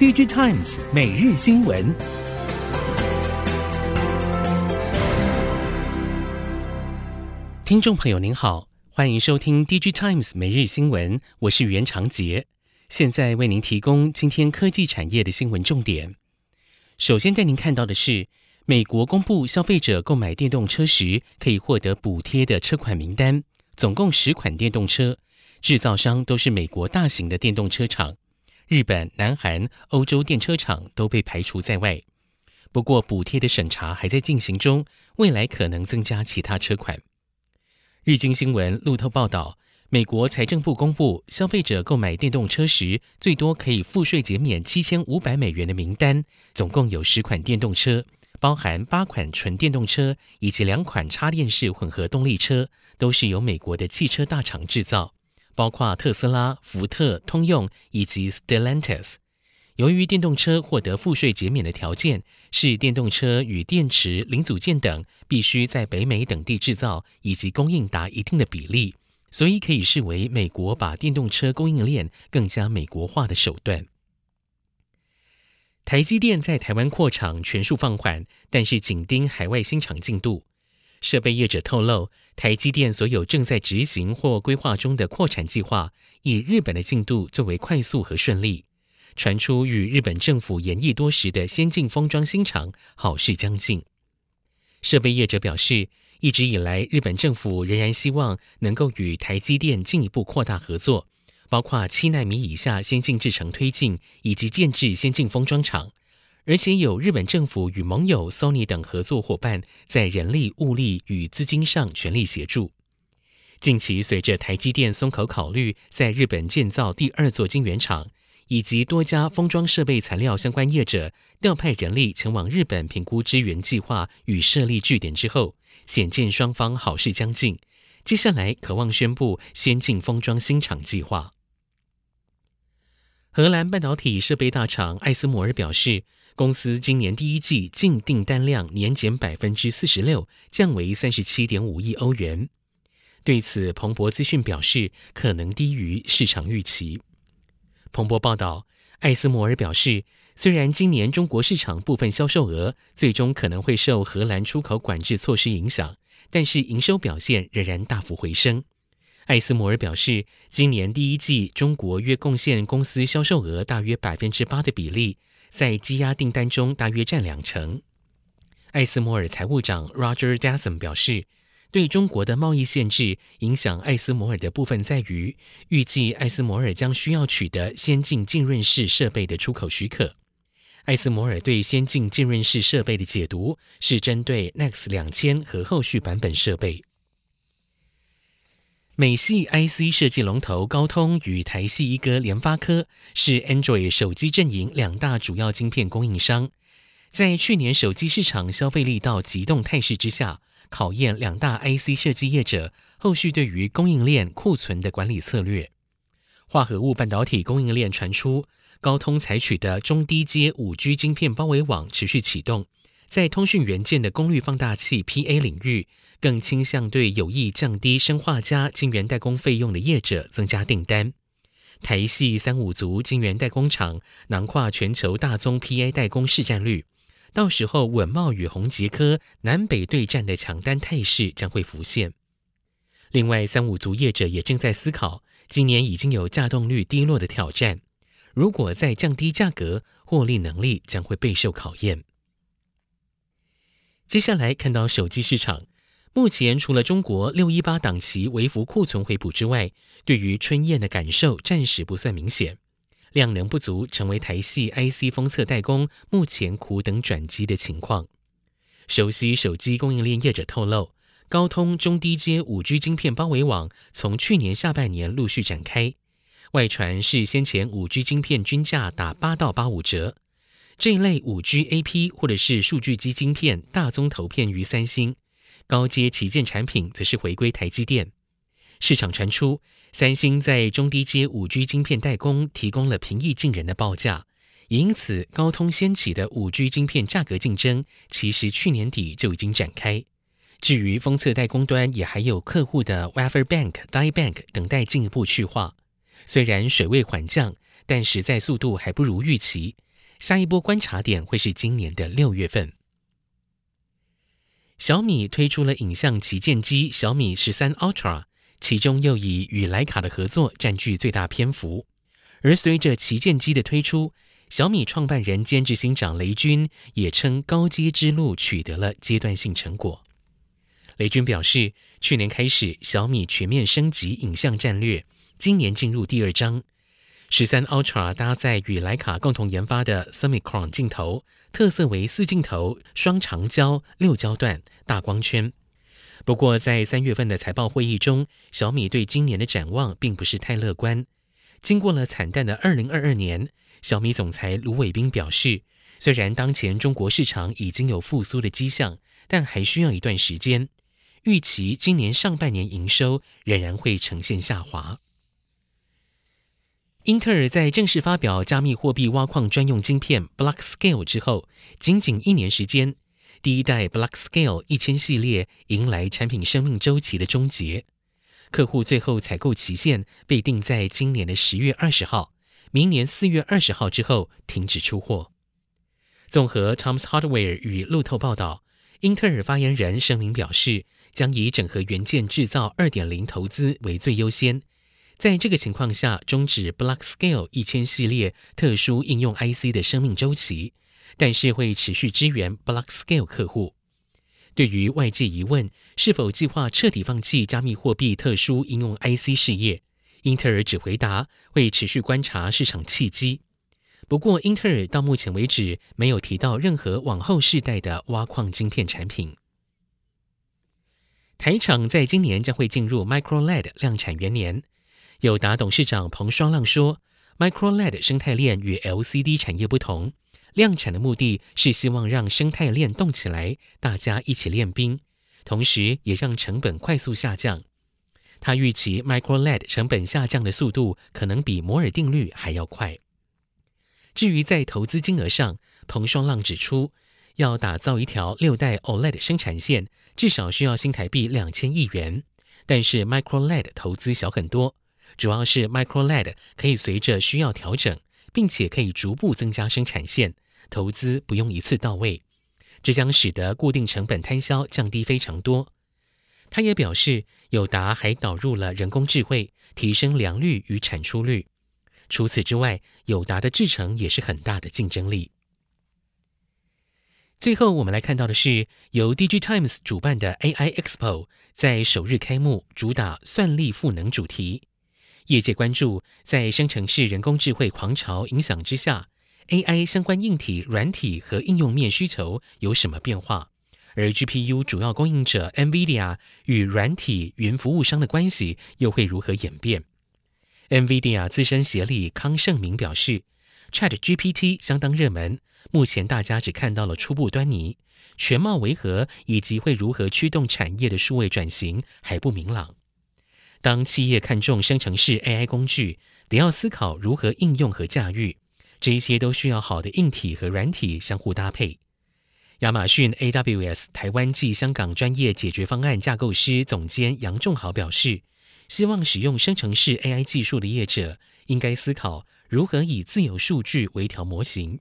DigiTimes 每日新闻，听众朋友您好，欢迎收听 DigiTimes 每日新闻，我是袁长杰，现在为您提供今天科技产业的新闻重点。首先带您看到的是，美国公布消费者购买电动车时可以获得补贴的车款名单，总共十款电动车，制造商都是美国大型的电动车厂。日本、南韩、欧洲电车厂都被排除在外。不过，补贴的审查还在进行中，未来可能增加其他车款。日经新闻路透报道，美国财政部公布，消费者购买电动车时，最多可以赋税减免七千五百美元的名单，总共有十款电动车，包含八款纯电动车以及两款插电式混合动力车，都是由美国的汽车大厂制造。包括特斯拉、福特、通用以及 Stellantis。由于电动车获得赋税减免的条件是电动车与电池、零组件等必须在北美等地制造以及供应达一定的比例，所以可以视为美国把电动车供应链更加美国化的手段。台积电在台湾扩厂全数放缓，但是紧盯海外新厂进度。设备业者透露，台积电所有正在执行或规划中的扩产计划，以日本的进度最为快速和顺利。传出与日本政府研议多时的先进封装新厂好事将近。设备业者表示，一直以来日本政府仍然希望能够与台积电进一步扩大合作，包括七纳米以下先进制程推进，以及建置先进封装厂。而且有日本政府与盟友 Sony 等合作伙伴，在人力、物力与资金上全力协助。近期，随着台积电松口考虑在日本建造第二座晶圆厂，以及多家封装设备材料相关业者调派人力前往日本评估支援计划与设立据点之后，显见双方好事将近。接下来，可望宣布先进封装新厂计划。荷兰半导体设备大厂艾斯摩尔表示，公司今年第一季净订单量年减百分之四十六，降为三十七点五亿欧元。对此，彭博资讯表示，可能低于市场预期。彭博报道，艾斯摩尔表示，虽然今年中国市场部分销售额最终可能会受荷兰出口管制措施影响，但是营收表现仍然大幅回升。艾斯摩尔表示，今年第一季中国约贡献公司销售额大约百分之八的比例。在积压订单中，大约占两成。艾斯摩尔财务长 Roger Dasson 表示，对中国的贸易限制影响艾斯摩尔的部分在于，预计艾斯摩尔将需要取得先进浸润式设备的出口许可。艾斯摩尔对先进浸润式设备的解读是针对 Next 两千和后续版本设备。美系 IC 设计龙头高通与台系一哥联发科是 Android 手机阵营两大主要晶片供应商，在去年手机市场消费力道急冻态势之下，考验两大 IC 设计业者后续对于供应链库存的管理策略。化合物半导体供应链传出，高通采取的中低阶 5G 晶片包围网持续启动。在通讯元件的功率放大器 PA 领域，更倾向对有意降低生化加晶圆代工费用的业者增加订单。台系三五族晶圆代工厂囊括全球大宗 PA 代工市占率，到时候稳懋与宏捷科南北对战的抢单态势将会浮现。另外，三五族业者也正在思考，今年已经有稼动率低落的挑战，如果再降低价格，获利能力将会备受考验。接下来看到手机市场，目前除了中国六一八档期微幅库存回补之外，对于春燕的感受暂时不算明显，量能不足成为台系 IC 封测代工目前苦等转机的情况。熟悉手机供应链业者透露，高通中低阶五 G 晶片包围网从去年下半年陆续展开，外传是先前五 G 晶片均价打八到八五折。这一类五 G AP 或者是数据机晶片大宗投片于三星，高阶旗舰产品则是回归台积电。市场传出，三星在中低阶五 G 晶片代工提供了平易近人的报价，因此高通掀起的五 G 晶片价格竞争，其实去年底就已经展开。至于封测代工端，也还有客户的 Wafer Bank、Die Bank 等待进一步去化。虽然水位缓降，但实在速度还不如预期。下一波观察点会是今年的六月份。小米推出了影像旗舰机小米十三 Ultra，其中又以与徕卡的合作占据最大篇幅。而随着旗舰机的推出，小米创办人兼执行长雷军也称高阶之路取得了阶段性成果。雷军表示，去年开始，小米全面升级影像战略，今年进入第二章。十三 Ultra 搭载与徕卡共同研发的 Summicron 镜头，特色为四镜头、双长焦、六焦段、大光圈。不过，在三月份的财报会议中，小米对今年的展望并不是太乐观。经过了惨淡的二零二二年，小米总裁卢伟斌表示，虽然当前中国市场已经有复苏的迹象，但还需要一段时间。预期今年上半年营收仍然会呈现下滑。英特尔在正式发表加密货币挖矿专用晶片 Blockscale 之后，仅仅一年时间，第一代 Blockscale 一千系列迎来产品生命周期的终结。客户最后采购期限被定在今年的十月二十号，明年四月二十号之后停止出货。综合 Tom's Hardware 与路透报道，英特尔发言人声明表示。将以整合元件制造二点零投资为最优先，在这个情况下，终止 Blockscale 一千系列特殊应用 IC 的生命周期，但是会持续支援 Blockscale 客户。对于外界疑问是否计划彻底放弃加密货币特殊应用 IC 事业，英特尔只回答会持续观察市场契机。不过，英特尔到目前为止没有提到任何往后世代的挖矿晶片产品。台厂在今年将会进入 Micro LED 量产元年。友达董事长彭双浪说：“Micro LED 生态链与 LCD 产业不同，量产的目的是希望让生态链动起来，大家一起练兵，同时也让成本快速下降。他预期 Micro LED 成本下降的速度可能比摩尔定律还要快。至于在投资金额上，彭双浪指出，要打造一条六代 OLED 生产线。”至少需要新台币两千亿元，但是 Micro LED 投资小很多，主要是 Micro LED 可以随着需要调整，并且可以逐步增加生产线，投资不用一次到位，这将使得固定成本摊销降低非常多。他也表示，友达还导入了人工智慧，提升良率与产出率。除此之外，友达的制程也是很大的竞争力。最后，我们来看到的是由 DG Times 主办的 AI Expo 在首日开幕，主打算力赋能主题。业界关注，在生成式人工智慧狂潮影响之下，AI 相关硬体、软体和应用面需求有什么变化？而 GPU 主要供应者 NVIDIA 与软体云服务商的关系又会如何演变？NVIDIA 资深协理康胜明表示，ChatGPT 相当热门。目前大家只看到了初步端倪，全貌为何以及会如何驱动产业的数位转型还不明朗。当企业看重生成式 AI 工具，得要思考如何应用和驾驭，这一些都需要好的硬体和软体相互搭配。亚马逊 AWS 台湾暨香港专业解决方案架构师总监杨仲豪表示，希望使用生成式 AI 技术的业者应该思考如何以自有数据为调模型。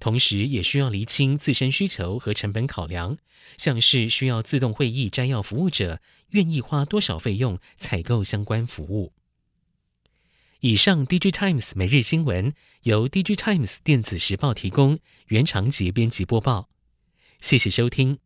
同时，也需要厘清自身需求和成本考量，像是需要自动会议摘要服务者愿意花多少费用采购相关服务。以上，DIGITIMES 每日新闻由 DIGITIMES 电子时报提供，原长节编辑播报。谢谢收听。